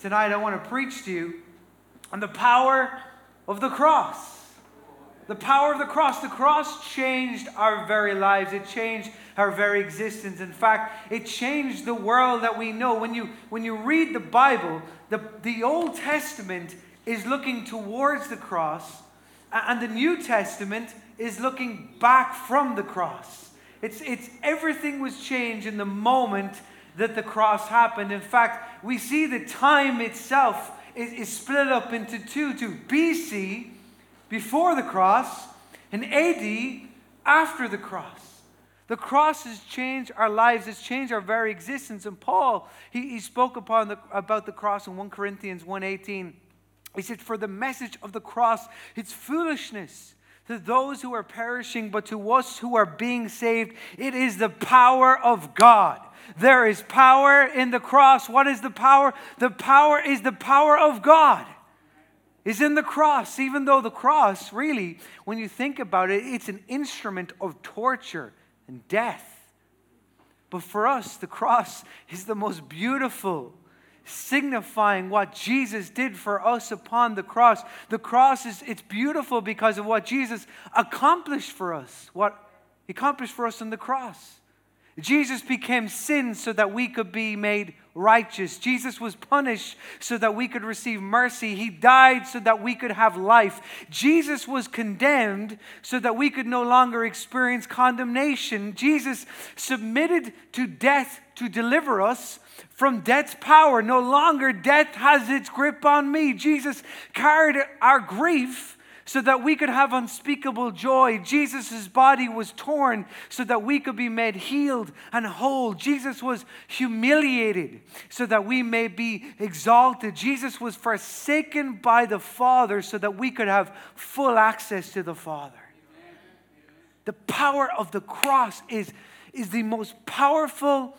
tonight I want to preach to you on the power of the cross. The power of the cross. The cross changed our very lives. It changed our very existence. In fact, it changed the world that we know. When you, when you read the Bible, the, the Old Testament is looking towards the cross, and the New Testament is looking back from the cross. It's, it's everything was changed in the moment that the cross happened. In fact, we see the time itself is, is split up into two to BC, before the cross, and AD, after the cross. The cross has changed our lives, it's changed our very existence. And Paul, he, he spoke upon the, about the cross in 1 Corinthians 1.18. He said, For the message of the cross, it's foolishness to those who are perishing, but to us who are being saved, it is the power of God. There is power in the cross. What is the power? The power is the power of God. Is in the cross, even though the cross, really, when you think about it, it's an instrument of torture and death. But for us, the cross is the most beautiful, signifying what Jesus did for us upon the cross. The cross is it's beautiful because of what Jesus accomplished for us, what he accomplished for us on the cross. Jesus became sin so that we could be made righteous. Jesus was punished so that we could receive mercy. He died so that we could have life. Jesus was condemned so that we could no longer experience condemnation. Jesus submitted to death to deliver us from death's power. No longer death has its grip on me. Jesus carried our grief so that we could have unspeakable joy. Jesus' body was torn so that we could be made healed and whole. Jesus was humiliated so that we may be exalted. Jesus was forsaken by the Father so that we could have full access to the Father. The power of the cross is, is the most powerful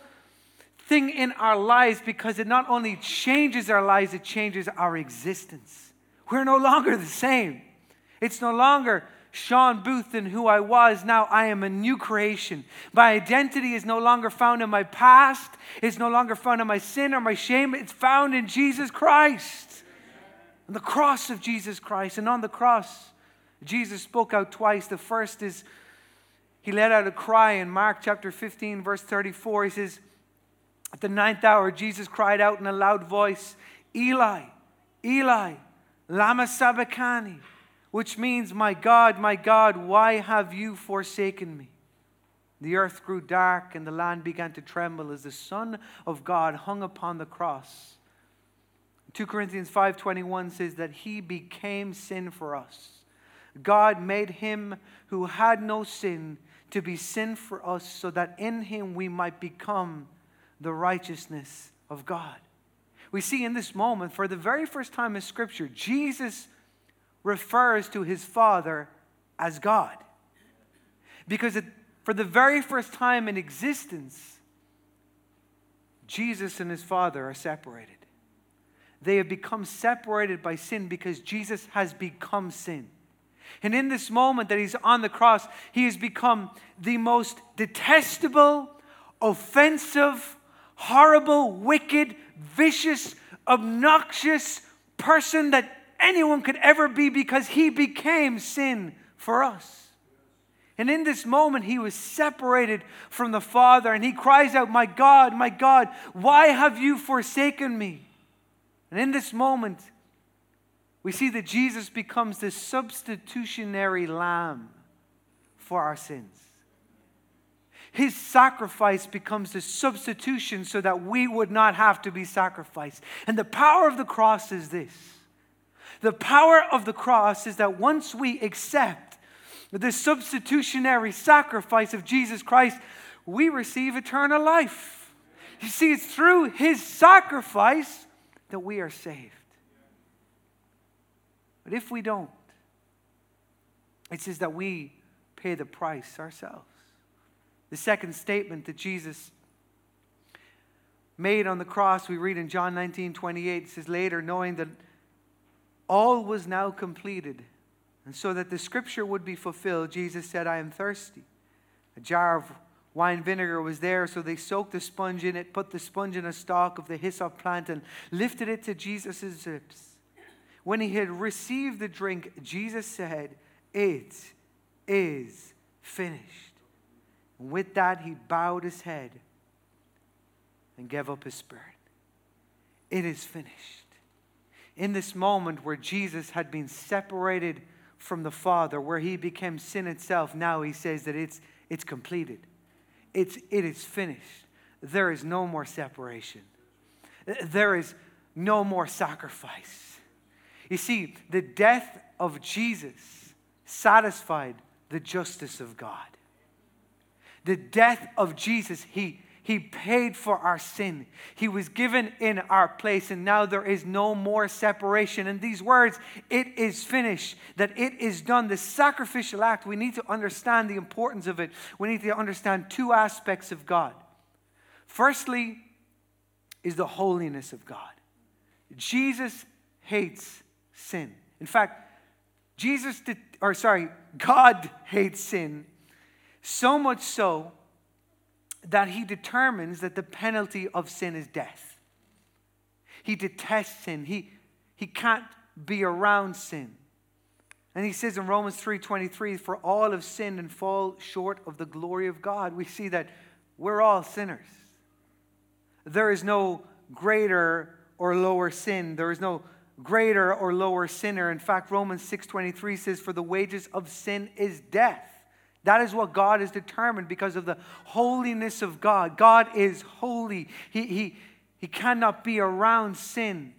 thing in our lives because it not only changes our lives, it changes our existence. We're no longer the same. It's no longer Sean Booth and who I was. Now I am a new creation. My identity is no longer found in my past, it's no longer found in my sin or my shame. It's found in Jesus Christ. On the cross of Jesus Christ. And on the cross, Jesus spoke out twice. The first is he let out a cry in Mark chapter 15, verse 34. He says, At the ninth hour, Jesus cried out in a loud voice, Eli, Eli, Lama Sabachthani which means, My God, my God, why have you forsaken me? The earth grew dark and the land began to tremble as the Son of God hung upon the cross. 2 Corinthians 5:21 says that he became sin for us. God made him who had no sin to be sin for us so that in him we might become the righteousness of God. We see in this moment for the very first time in scripture Jesus refers to his Father as God. Because it, for the very first time in existence, Jesus and his Father are separated. They have become separated by sin because Jesus has become sin. And in this moment that he's on the cross, he has become the most detestable, offensive, horrible, wicked, vicious, obnoxious person that anyone could ever be because he became sin for us. And in this moment, he was separated from the Father and he cries out, My God, my God, why have you forsaken me? And in this moment, we see that Jesus becomes the substitutionary lamb for our sins. His sacrifice becomes the substitution so that we would not have to be sacrificed. And the power of the cross is this the power of the cross is that once we accept the substitutionary sacrifice of Jesus Christ, we receive eternal life. You see, it's through his sacrifice that we are saved. But if we don't, it says that we pay the price ourselves. The second statement that Jesus made on the cross, we read in John 19 28, it says, Later, knowing that all was now completed. And so that the scripture would be fulfilled, Jesus said, I am thirsty. A jar of wine vinegar was there, so they soaked the sponge in it, put the sponge in a stalk of the hyssop plant, and lifted it to Jesus' lips. When he had received the drink, Jesus said, It is finished. And with that, he bowed his head and gave up his spirit. It is finished. In this moment where Jesus had been separated from the Father, where he became sin itself, now he says that it's, it's completed. It's, it is finished. There is no more separation. There is no more sacrifice. You see, the death of Jesus satisfied the justice of God. The death of Jesus, he, he paid for our sin. He was given in our place, and now there is no more separation. And these words, it is finished, that it is done, the sacrificial act, we need to understand the importance of it. We need to understand two aspects of God. Firstly, is the holiness of God. Jesus hates sin. In fact, Jesus did, or sorry, God hates sin so much so that he determines that the penalty of sin is death. He detests sin. He, he can't be around sin. And he says in Romans 3:23, for all have sinned and fall short of the glory of God. We see that we're all sinners. There is no greater or lower sin. There is no greater or lower sinner. In fact, Romans 6:23 says, For the wages of sin is death. That is what God has determined because of the holiness of God. God is holy. He, he, he cannot be around sin.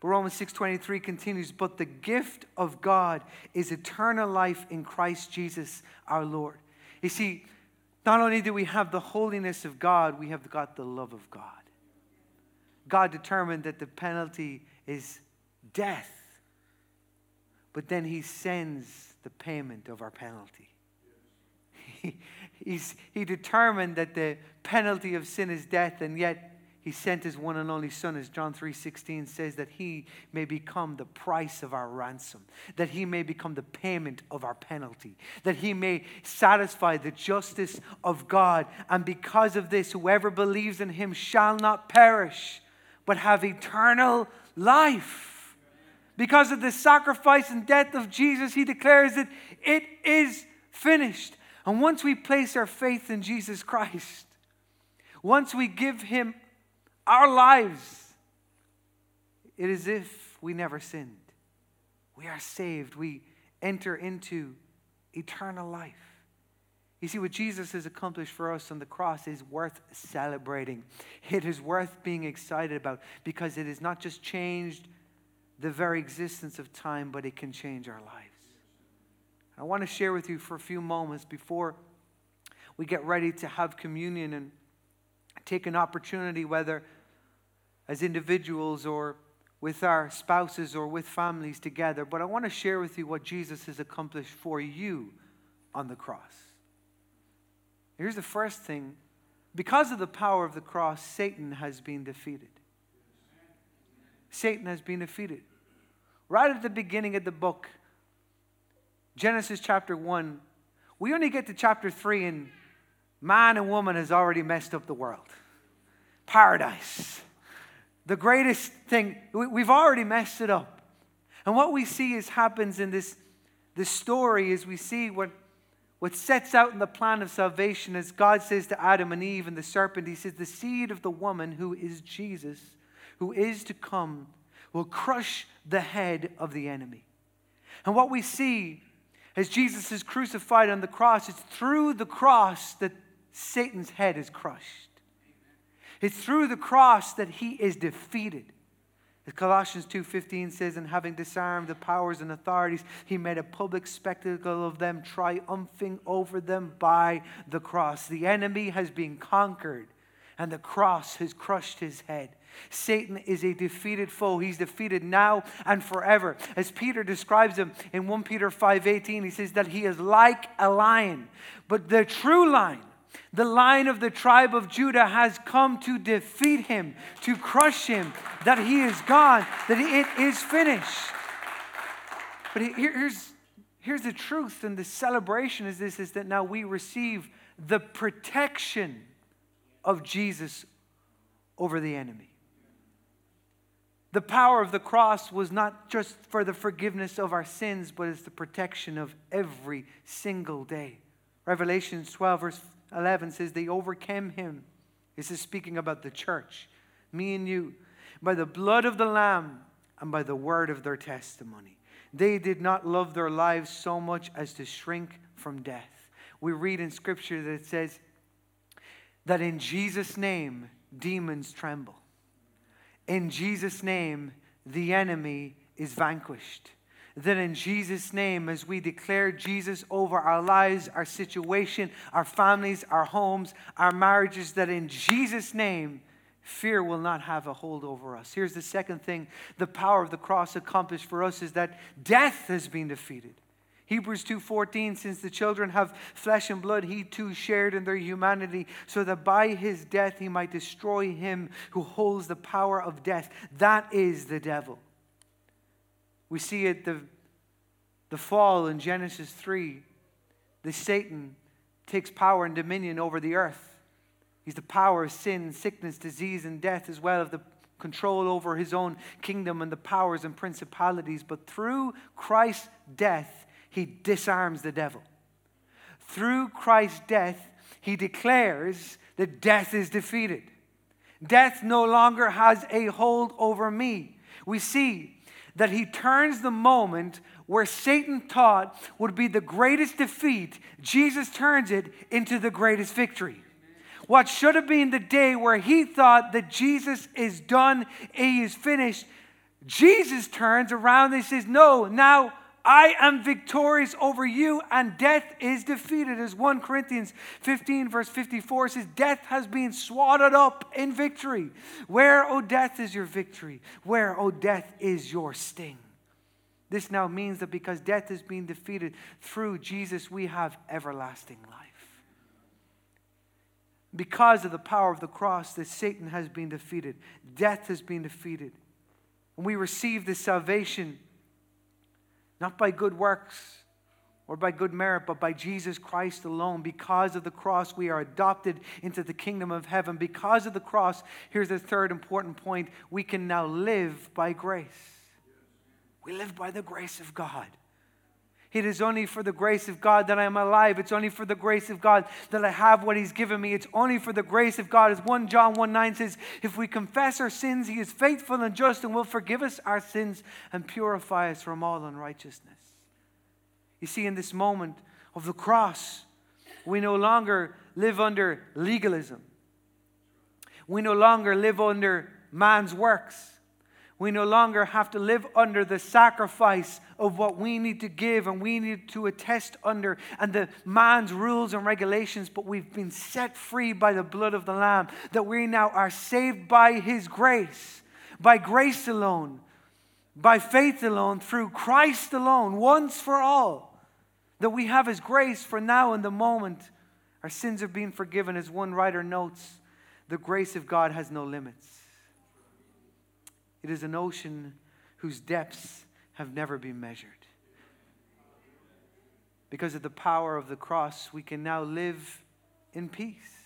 But Romans 6:23 continues, but the gift of God is eternal life in Christ Jesus our Lord. You see, not only do we have the holiness of God, we have got the love of God. God determined that the penalty is death. But then he sends the payment of our penalty. He, he determined that the penalty of sin is death, and yet he sent his one and only son as john 3.16 says that he may become the price of our ransom that he may become the payment of our penalty that he may satisfy the justice of god. And because of this whoever believes in him shall not perish but have eternal life. Because of the sacrifice and death of jesus he declares that it is finished and once we place our faith in Jesus Christ, once we give Him our lives, it is as if we never sinned. We are saved. We enter into eternal life. You see, what Jesus has accomplished for us on the cross is worth celebrating. It is worth being excited about because it has not just changed the very existence of time, but it can change our lives. I want to share with you for a few moments before we get ready to have communion and take an opportunity, whether as individuals or with our spouses or with families together. But I want to share with you what Jesus has accomplished for you on the cross. Here's the first thing because of the power of the cross, Satan has been defeated. Satan has been defeated. Right at the beginning of the book, Genesis chapter 1, we only get to chapter 3, and man and woman has already messed up the world. Paradise. The greatest thing, we've already messed it up. And what we see is happens in this, this story is we see what, what sets out in the plan of salvation as God says to Adam and Eve and the serpent, He says, The seed of the woman who is Jesus, who is to come, will crush the head of the enemy. And what we see as Jesus is crucified on the cross, it's through the cross that Satan's head is crushed. It's through the cross that he is defeated. As Colossians 2:15 says, and having disarmed the powers and authorities, he made a public spectacle of them, triumphing over them by the cross. The enemy has been conquered, and the cross has crushed his head. Satan is a defeated foe. He's defeated now and forever. As Peter describes him in 1 Peter 5:18, he says that he is like a lion, but the true lion, the lion of the tribe of Judah has come to defeat him, to crush him, that he is gone, that it is finished. But here's, here's the truth, and the celebration is this is that now we receive the protection of Jesus over the enemy. The power of the cross was not just for the forgiveness of our sins, but it's the protection of every single day. Revelation 12, verse 11 says, They overcame him. This is speaking about the church, me and you, by the blood of the Lamb and by the word of their testimony. They did not love their lives so much as to shrink from death. We read in Scripture that it says that in Jesus' name, demons tremble. In Jesus' name, the enemy is vanquished. That in Jesus' name, as we declare Jesus over our lives, our situation, our families, our homes, our marriages, that in Jesus' name, fear will not have a hold over us. Here's the second thing the power of the cross accomplished for us is that death has been defeated. Hebrews 2:14 since the children have flesh and blood. He too shared in their humanity so that by his death he might destroy him who holds the power of death. That is the devil. We see it the the fall in Genesis 3 the Satan takes power and dominion over the earth. He's the power of sin sickness disease and death as well of the control over his own kingdom and the powers and principalities. But through Christ's death he disarms the devil. Through Christ's death, he declares that death is defeated. Death no longer has a hold over me. We see that he turns the moment where Satan thought would be the greatest defeat, Jesus turns it into the greatest victory. What should have been the day where he thought that Jesus is done, he is finished, Jesus turns around and says, No, now I am victorious over you, and death is defeated. As 1 Corinthians 15, verse 54 says, Death has been swatted up in victory. Where, O death, is your victory? Where, O death, is your sting? This now means that because death is being defeated through Jesus, we have everlasting life. Because of the power of the cross, that Satan has been defeated, death has been defeated. And we receive this salvation not by good works or by good merit, but by Jesus Christ alone. Because of the cross, we are adopted into the kingdom of heaven. Because of the cross, here's the third important point we can now live by grace. We live by the grace of God. It is only for the grace of God that I am alive. It's only for the grace of God that I have what He's given me. It's only for the grace of God. As 1 John 1 9 says, if we confess our sins, He is faithful and just and will forgive us our sins and purify us from all unrighteousness. You see, in this moment of the cross, we no longer live under legalism. We no longer live under man's works. We no longer have to live under the sacrifice of what we need to give and we need to attest under and the man's rules and regulations, but we've been set free by the blood of the Lamb, that we now are saved by His grace, by grace alone, by faith alone, through Christ alone, once for all, that we have His grace for now in the moment. Our sins are being forgiven, as one writer notes. The grace of God has no limits. It is an ocean whose depths have never been measured. Because of the power of the cross, we can now live in peace.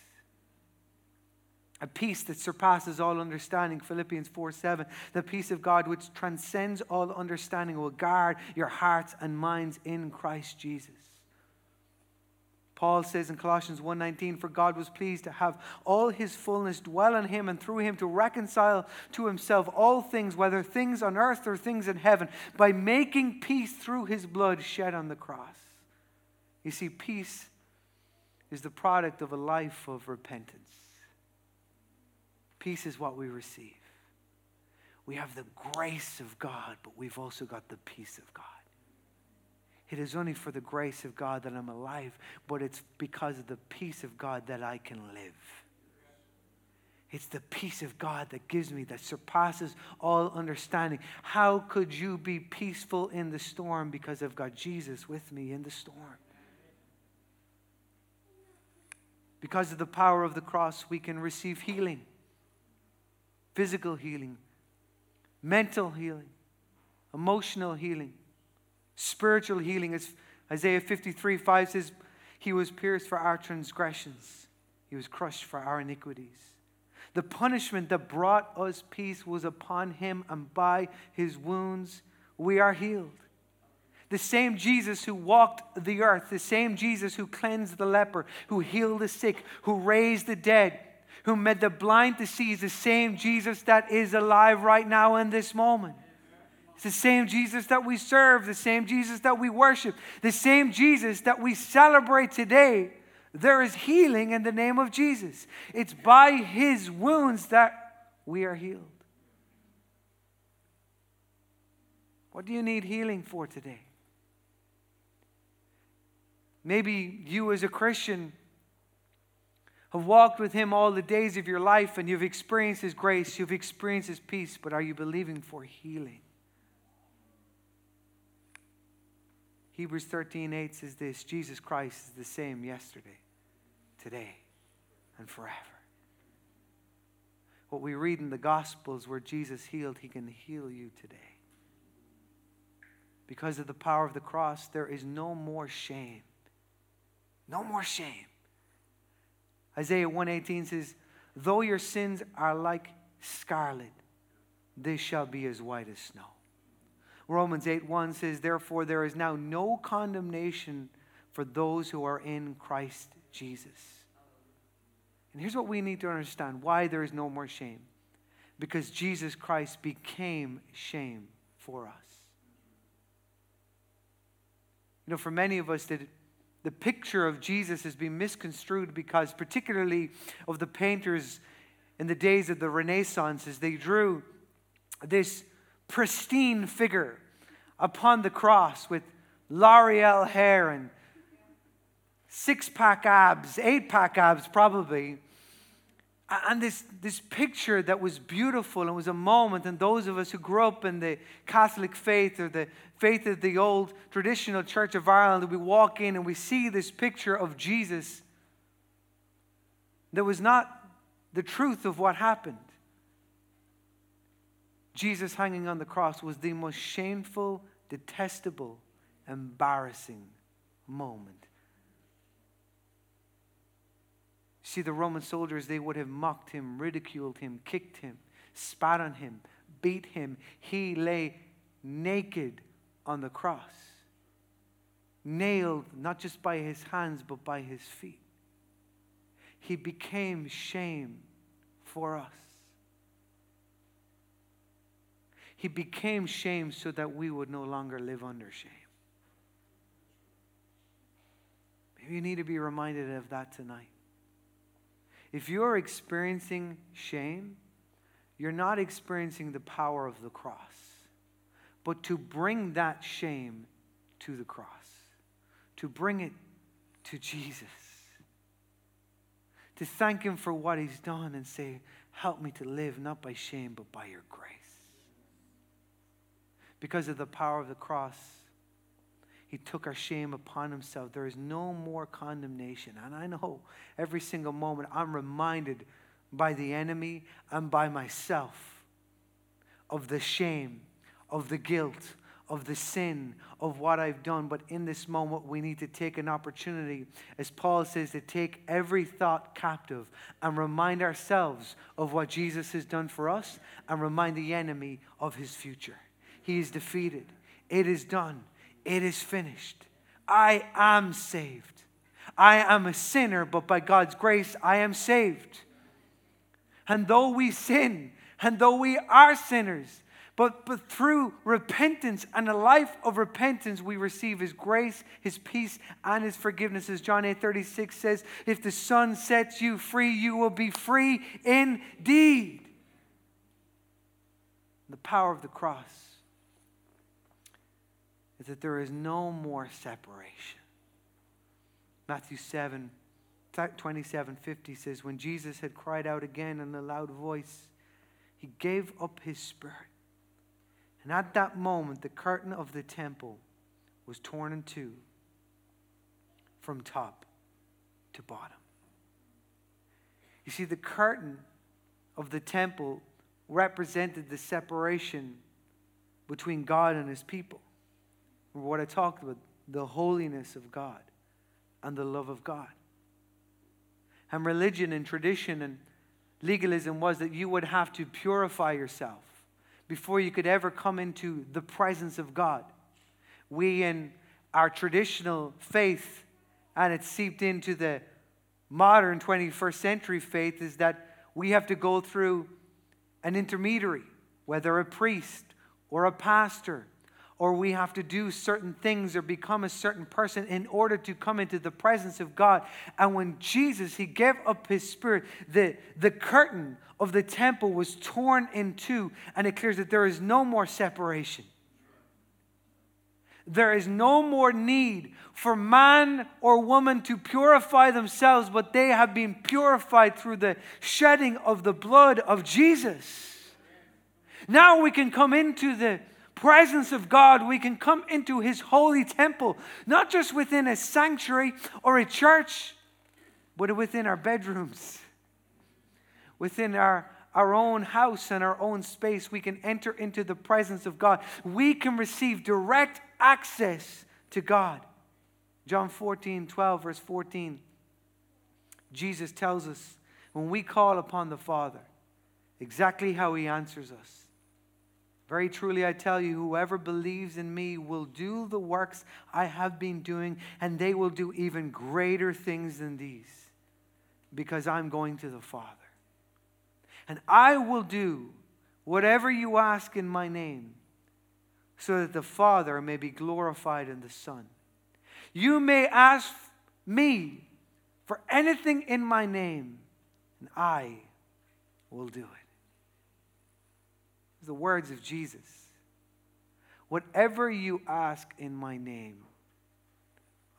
A peace that surpasses all understanding. Philippians 4 7. The peace of God, which transcends all understanding, will guard your hearts and minds in Christ Jesus. Paul says in Colossians 1:19 for God was pleased to have all his fullness dwell in him and through him to reconcile to himself all things whether things on earth or things in heaven by making peace through his blood shed on the cross. You see peace is the product of a life of repentance. Peace is what we receive. We have the grace of God, but we've also got the peace of God. It is only for the grace of God that I'm alive, but it's because of the peace of God that I can live. It's the peace of God that gives me, that surpasses all understanding. How could you be peaceful in the storm? Because I've got Jesus with me in the storm. Because of the power of the cross, we can receive healing physical healing, mental healing, emotional healing spiritual healing. As Isaiah 53 5 says, He was pierced for our transgressions, He was crushed for our iniquities. The punishment that brought us peace was upon Him, and by His wounds we are healed. The same Jesus who walked the earth, the same Jesus who cleansed the leper, who healed the sick, who raised the dead, who made the blind to see, is the same Jesus that is alive right now in this moment. It's the same Jesus that we serve, the same Jesus that we worship, the same Jesus that we celebrate today. There is healing in the name of Jesus. It's by his wounds that we are healed. What do you need healing for today? Maybe you, as a Christian, have walked with Him all the days of your life and you've experienced His grace, you've experienced His peace, but are you believing for healing? Hebrews 13 8 says this Jesus Christ is the same yesterday, today, and forever. What we read in the Gospels where Jesus healed, He can heal you today. Because of the power of the cross, there is no more shame. No more shame. Isaiah 118 says, Though your sins are like scarlet, they shall be as white as snow. Romans 8 1 says, Therefore, there is now no condemnation for those who are in Christ Jesus. And here's what we need to understand why there is no more shame. Because Jesus Christ became shame for us. You know, for many of us, that the picture of Jesus has been misconstrued because, particularly of the painters in the days of the Renaissance, as they drew this pristine figure upon the cross with L'Oreal hair and six pack abs, eight pack abs probably. And this, this picture that was beautiful and was a moment, and those of us who grew up in the Catholic faith or the faith of the old traditional Church of Ireland, we walk in and we see this picture of Jesus that was not the truth of what happened. Jesus hanging on the cross was the most shameful, detestable, embarrassing moment See, the Roman soldiers, they would have mocked him, ridiculed him, kicked him, spat on him, beat him. He lay naked on the cross, nailed not just by his hands, but by his feet. He became shame for us. He became shame so that we would no longer live under shame. Maybe you need to be reminded of that tonight. If you're experiencing shame, you're not experiencing the power of the cross, but to bring that shame to the cross, to bring it to Jesus, to thank Him for what He's done and say, Help me to live not by shame, but by your grace. Because of the power of the cross, he took our shame upon himself. There is no more condemnation. And I know every single moment I'm reminded by the enemy and by myself of the shame, of the guilt, of the sin, of what I've done. But in this moment, we need to take an opportunity, as Paul says, to take every thought captive and remind ourselves of what Jesus has done for us and remind the enemy of his future. He is defeated, it is done. It is finished. I am saved. I am a sinner, but by God's grace, I am saved. And though we sin, and though we are sinners, but, but through repentance and a life of repentance, we receive His grace, His peace, and His forgiveness. As John 8 36 says, if the Son sets you free, you will be free indeed. The power of the cross is that there is no more separation. Matthew 7, 27, 50 says, When Jesus had cried out again in a loud voice, he gave up his spirit. And at that moment, the curtain of the temple was torn in two from top to bottom. You see, the curtain of the temple represented the separation between God and his people what I talked about, the holiness of God and the love of God. And religion and tradition and legalism was that you would have to purify yourself before you could ever come into the presence of God. We, in our traditional faith, and it's seeped into the modern 21st century faith, is that we have to go through an intermediary, whether a priest or a pastor or we have to do certain things or become a certain person in order to come into the presence of God. And when Jesus, he gave up his spirit, the, the curtain of the temple was torn in two, and it clears that there is no more separation. There is no more need for man or woman to purify themselves, but they have been purified through the shedding of the blood of Jesus. Now we can come into the presence of God, we can come into His holy temple, not just within a sanctuary or a church, but within our bedrooms, within our, our own house and our own space. We can enter into the presence of God. We can receive direct access to God. John 14, 12, verse 14. Jesus tells us when we call upon the Father, exactly how He answers us. Very truly, I tell you, whoever believes in me will do the works I have been doing, and they will do even greater things than these, because I'm going to the Father. And I will do whatever you ask in my name, so that the Father may be glorified in the Son. You may ask me for anything in my name, and I will do it the words of Jesus. Whatever you ask in my name,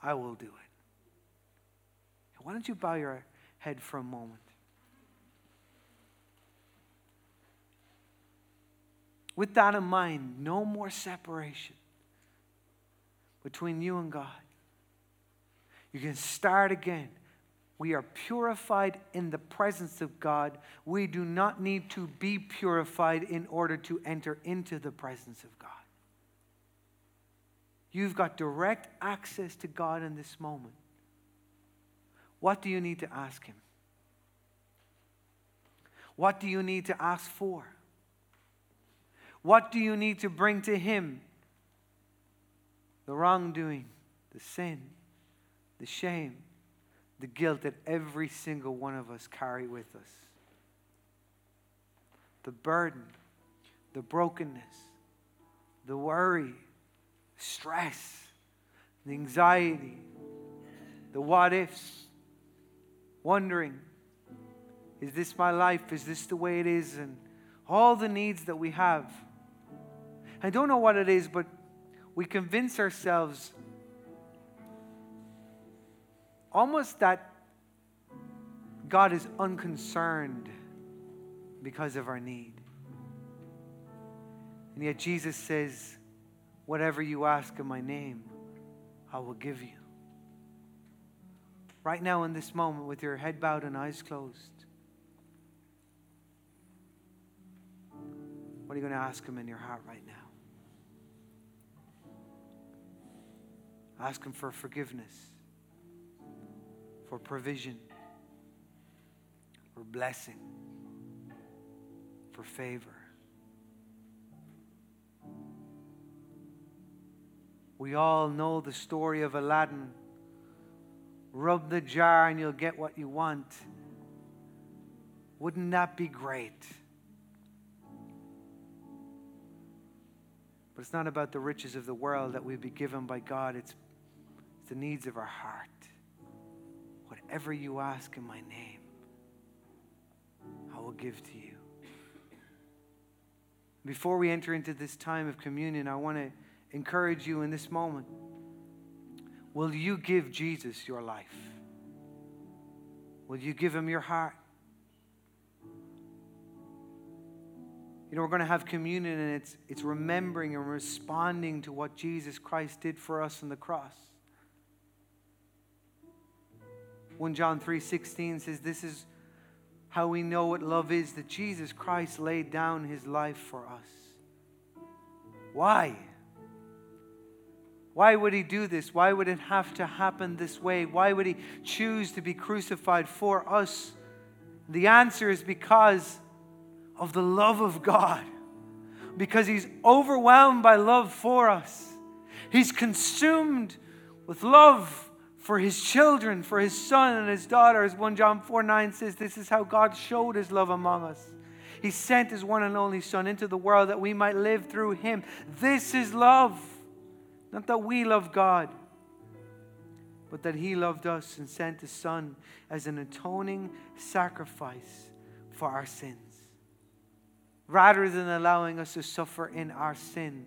I will do it. Why don't you bow your head for a moment? With that in mind, no more separation between you and God. You can start again we are purified in the presence of God. We do not need to be purified in order to enter into the presence of God. You've got direct access to God in this moment. What do you need to ask Him? What do you need to ask for? What do you need to bring to Him? The wrongdoing, the sin, the shame the guilt that every single one of us carry with us. The burden, the brokenness, the worry, stress, the anxiety, the what ifs, wondering, is this my life? Is this the way it is? And all the needs that we have. I don't know what it is, but we convince ourselves almost that God is unconcerned because of our need. And yet Jesus says, Whatever you ask in my name, I will give you. Right now, in this moment, with your head bowed and eyes closed, what are you going to ask Him in your heart right now? Ask Him for forgiveness for provision, for blessing, for favor. We all know the story of Aladdin. Rub the jar and you'll get what you want. Wouldn't that be great? But it's not about the riches of the world that we've been given by God, it's, it's the needs of our heart. Whatever you ask in my name, I will give to you. Before we enter into this time of communion, I want to encourage you in this moment. Will you give Jesus your life? Will you give him your heart? You know, we're going to have communion and it's, it's remembering and responding to what Jesus Christ did for us on the cross. 1 John 3:16 says this is how we know what love is that Jesus Christ laid down his life for us. Why? Why would he do this? Why would it have to happen this way? Why would he choose to be crucified for us? The answer is because of the love of God, because he's overwhelmed by love for us. He's consumed with love for his children, for his son and his daughters. 1 John 4 9 says, This is how God showed his love among us. He sent his one and only Son into the world that we might live through him. This is love. Not that we love God, but that He loved us and sent His Son as an atoning sacrifice for our sins. Rather than allowing us to suffer in our sin,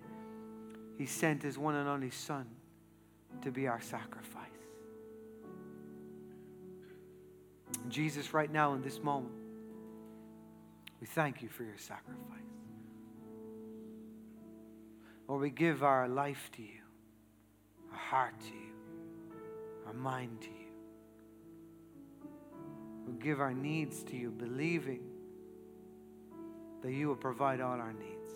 He sent His one and only Son to be our sacrifice. Jesus, right now in this moment, we thank you for your sacrifice. Lord, we give our life to you our heart to you, our mind to you. We'll give our needs to you, believing that you will provide all our needs,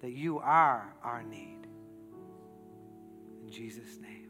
that you are our need. In Jesus' name.